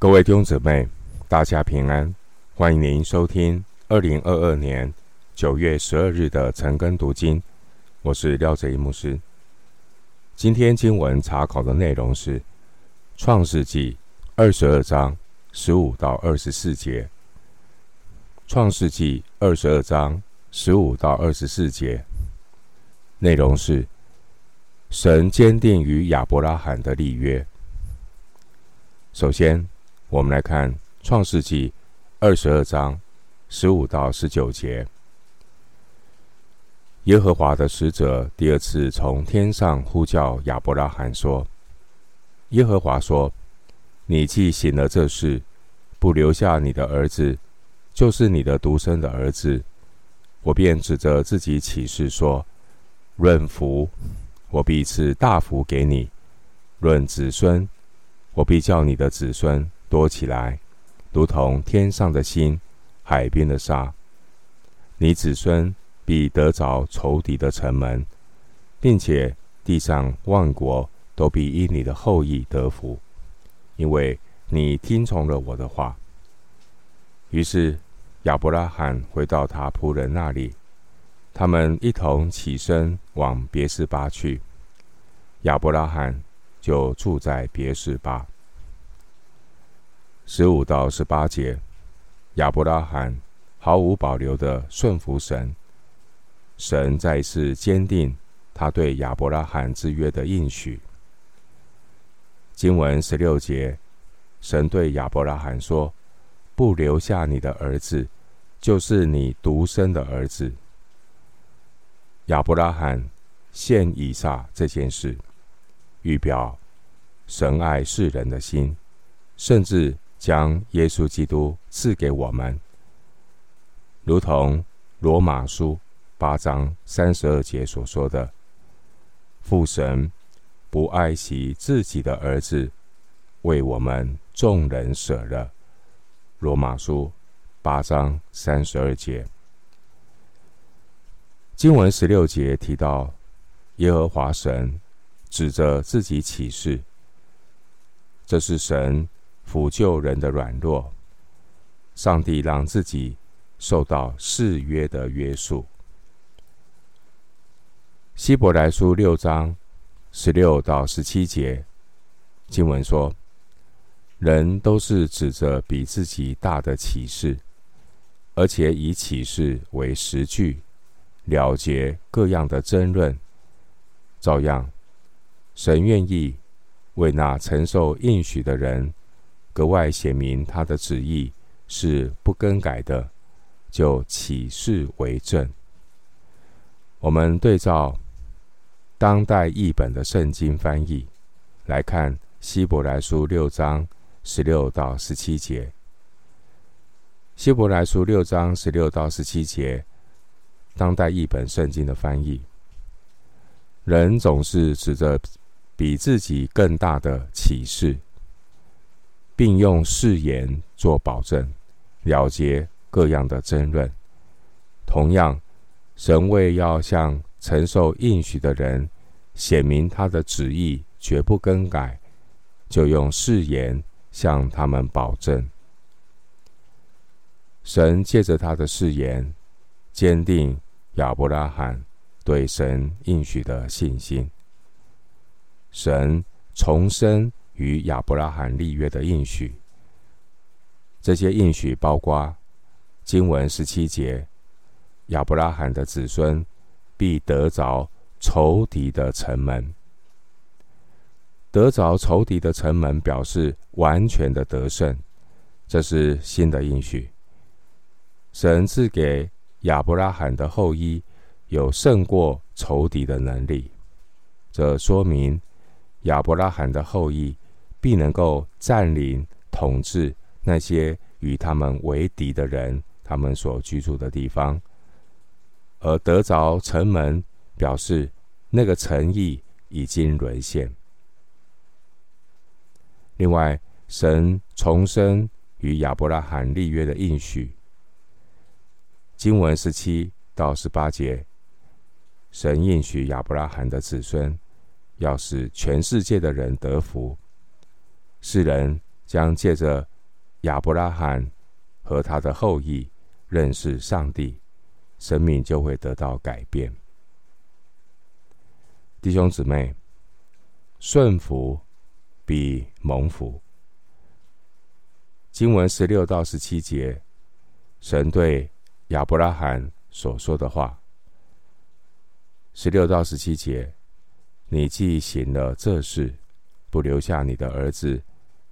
各位弟兄姊妹，大家平安！欢迎您收听二零二二年九月十二日的晨更读经。我是廖哲一牧师。今天经文查考的内容是《创世纪》二十二章十五到二十四节。《创世纪》二十二章十五到二十四节内容是神坚定与亚伯拉罕的立约。首先，我们来看《创世纪》二十二章十五到十九节。耶和华的使者第二次从天上呼叫亚伯拉罕说：“耶和华说，你既行了这事，不留下你的儿子，就是你的独生的儿子，我便指着自己起誓说：论福，我必赐大福给你；论子孙，我必叫你的子孙。”多起来，如同天上的星，海边的沙。你子孙必得着仇敌的城门，并且地上万国都必因你的后裔得福，因为你听从了我的话。于是亚伯拉罕回到他仆人那里，他们一同起身往别是巴去。亚伯拉罕就住在别是巴。十五到十八节，亚伯拉罕毫无保留的顺服神，神再次坚定他对亚伯拉罕之约的应许。经文十六节，神对亚伯拉罕说：“不留下你的儿子，就是你独生的儿子。”亚伯拉罕献以撒这件事，预表神爱世人的心，甚至。将耶稣基督赐给我们，如同罗马书八章三十二节所说的：“父神不爱惜自己的儿子，为我们众人舍了。”罗马书八章三十二节。经文十六节提到耶和华神指着自己起誓，这是神。抚救人的软弱，上帝让自己受到誓约的约束。希伯来书六章十六到十七节经文说：“人都是指着比自己大的启示，而且以启示为实据，了结各样的争论。照样，神愿意为那承受应许的人。”格外显明他的旨意是不更改的，就起誓为证。我们对照当代译本的圣经翻译来看，希伯来书六章十六到十七节。希伯来书六章十六到十七节，当代译本圣经的翻译，人总是指着比自己更大的启示。并用誓言做保证，了结各样的争论。同样，神为要向承受应许的人显明他的旨意绝不更改，就用誓言向他们保证。神借着他的誓言，坚定亚伯拉罕对神应许的信心。神重生。与亚伯拉罕立约的应许，这些应许包括经文十七节：亚伯拉罕的子孙必得着仇敌的城门。得着仇敌的城门，表示完全的得胜，这是新的应许。神赐给亚伯拉罕的后裔有胜过仇敌的能力，这说明亚伯拉罕的后裔。必能够占领、统治那些与他们为敌的人，他们所居住的地方，而得着城门，表示那个城邑已经沦陷。另外，神重申与亚伯拉罕立约的应许，经文十七到十八节，神应许亚伯拉罕的子孙，要使全世界的人得福。世人将借着亚伯拉罕和他的后裔认识上帝，生命就会得到改变。弟兄姊妹，顺服比蒙福。经文十六到十七节，神对亚伯拉罕所说的话。十六到十七节，你既行了这事，不留下你的儿子，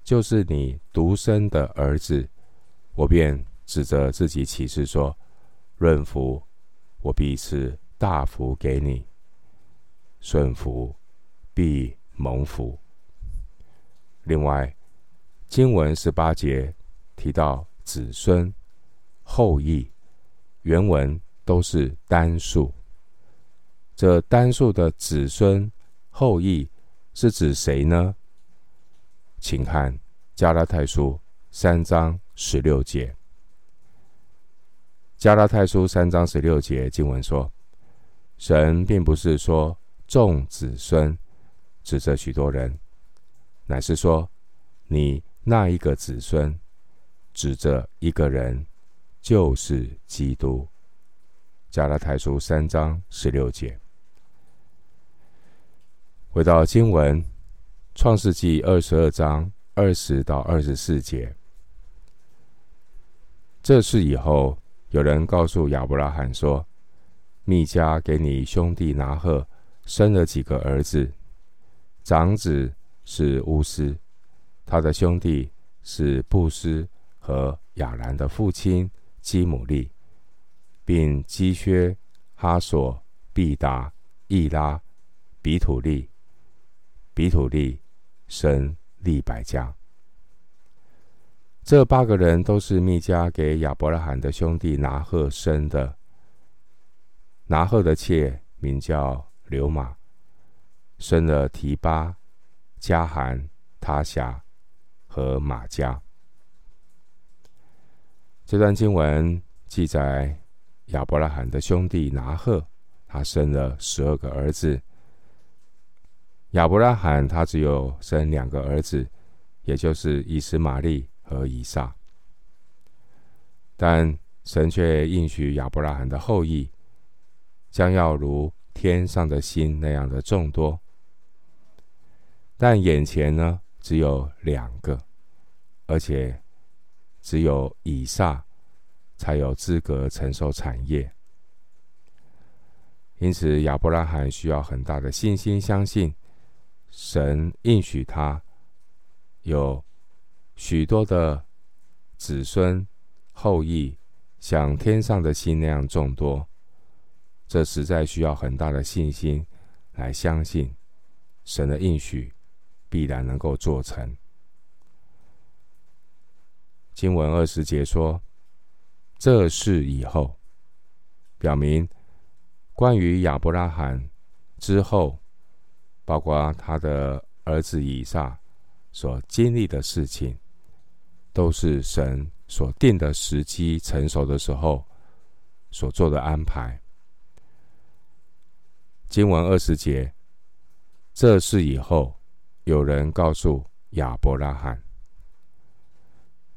就是你独生的儿子，我便指着自己起誓说：润福，我必赐大福给你；顺服，必蒙福。另外，经文十八节提到子孙、后裔，原文都是单数。这单数的子孙后裔是指谁呢？请看加拉太书三章十六节。加拉太书三章十六节经文说：“神并不是说众子孙指着许多人，乃是说。”你那一个子孙，指着一个人，就是基督。加拉太书三章十六节。回到经文，创世纪二十二章二十到二十四节。这事以后，有人告诉亚伯拉罕说：“密迦给你兄弟拿鹤生了几个儿子，长子是乌斯。”他的兄弟是布斯和亚兰的父亲基姆利，并基薛、哈索、毕达、伊拉、比土利。比土利生利百家。这八个人都是密迦给亚伯拉罕的兄弟拿鹤生的。拿鹤的妾名叫流玛，生了提巴、加含、他辖。和马加。这段经文记载亚伯拉罕的兄弟拿鹤，他生了十二个儿子。亚伯拉罕他只有生两个儿子，也就是以实玛利和以撒。但神却应许亚伯拉罕的后裔将要如天上的星那样的众多。但眼前呢，只有两个，而且只有以撒才有资格承受产业。因此，亚伯拉罕需要很大的信心，相信神应许他有许多的子孙后裔，像天上的星那样众多。这实在需要很大的信心来相信神的应许。必然能够做成。经文二十节说：“这事以后，表明关于亚伯拉罕之后，包括他的儿子以撒所经历的事情，都是神所定的时机成熟的时候所做的安排。”经文二十节：“这事以后。”有人告诉亚伯拉罕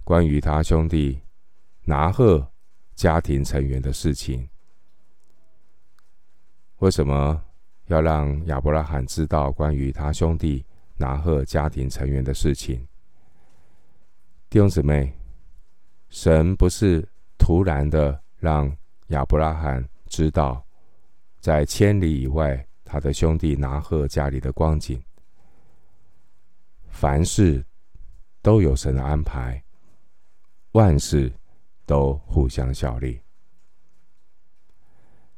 关于他兄弟拿鹤家庭成员的事情。为什么要让亚伯拉罕知道关于他兄弟拿鹤家庭成员的事情？弟兄姊妹，神不是突然的让亚伯拉罕知道在千里以外他的兄弟拿鹤家里的光景。凡事都有神的安排，万事都互相效力。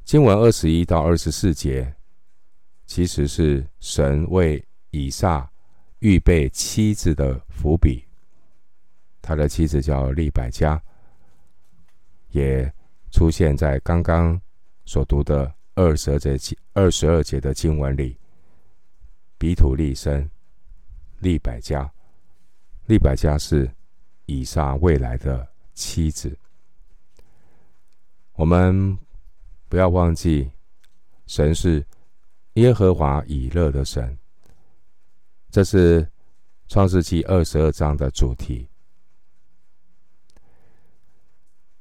经文二十一到二十四节，其实是神为以撒预备妻子的伏笔。他的妻子叫利百加，也出现在刚刚所读的二十二节二十二节的经文里。比土利生。利百加，利百加是以撒未来的妻子。我们不要忘记，神是耶和华以勒的神。这是创世纪二十二章的主题。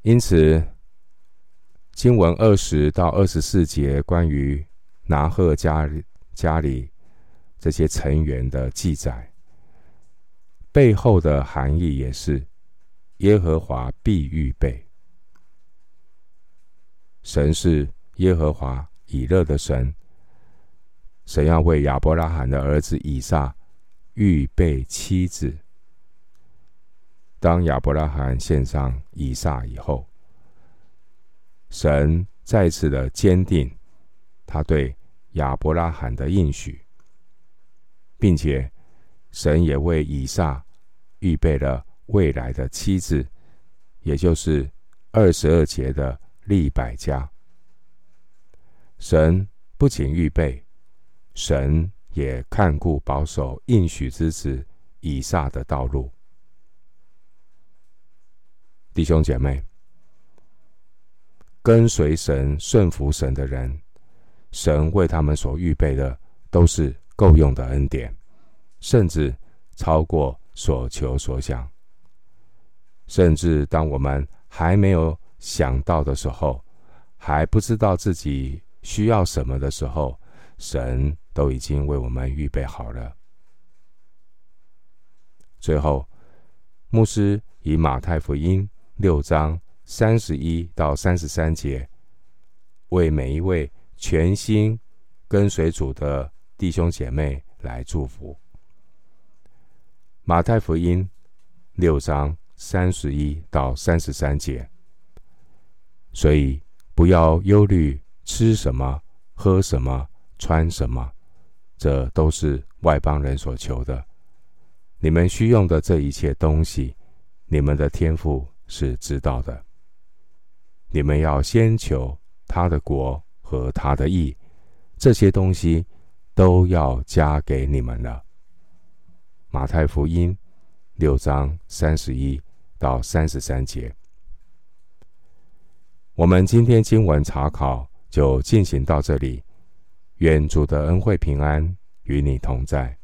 因此，经文二十到二十四节关于拿鹤家家里这些成员的记载，背后的含义也是耶和华必预备。神是耶和华以勒的神，神要为亚伯拉罕的儿子以撒预备妻子。当亚伯拉罕献上以撒以后，神再次的坚定他对亚伯拉罕的应许，并且神也为以撒预备了未来的妻子，也就是二十二节的。利百加，神不仅预备，神也看顾保守应许之子以撒的道路。弟兄姐妹，跟随神、顺服神的人，神为他们所预备的都是够用的恩典，甚至超过所求所想。甚至当我们还没有想到的时候，还不知道自己需要什么的时候，神都已经为我们预备好了。最后，牧师以马太福音六章三十一到三十三节，为每一位全心跟随主的弟兄姐妹来祝福。马太福音六章三十一到三十三节。所以，不要忧虑吃什么、喝什么、穿什么，这都是外邦人所求的。你们需用的这一切东西，你们的天父是知道的。你们要先求他的国和他的义，这些东西都要加给你们了。马太福音六章三十一到三十三节。我们今天经文查考就进行到这里，愿主的恩惠平安与你同在。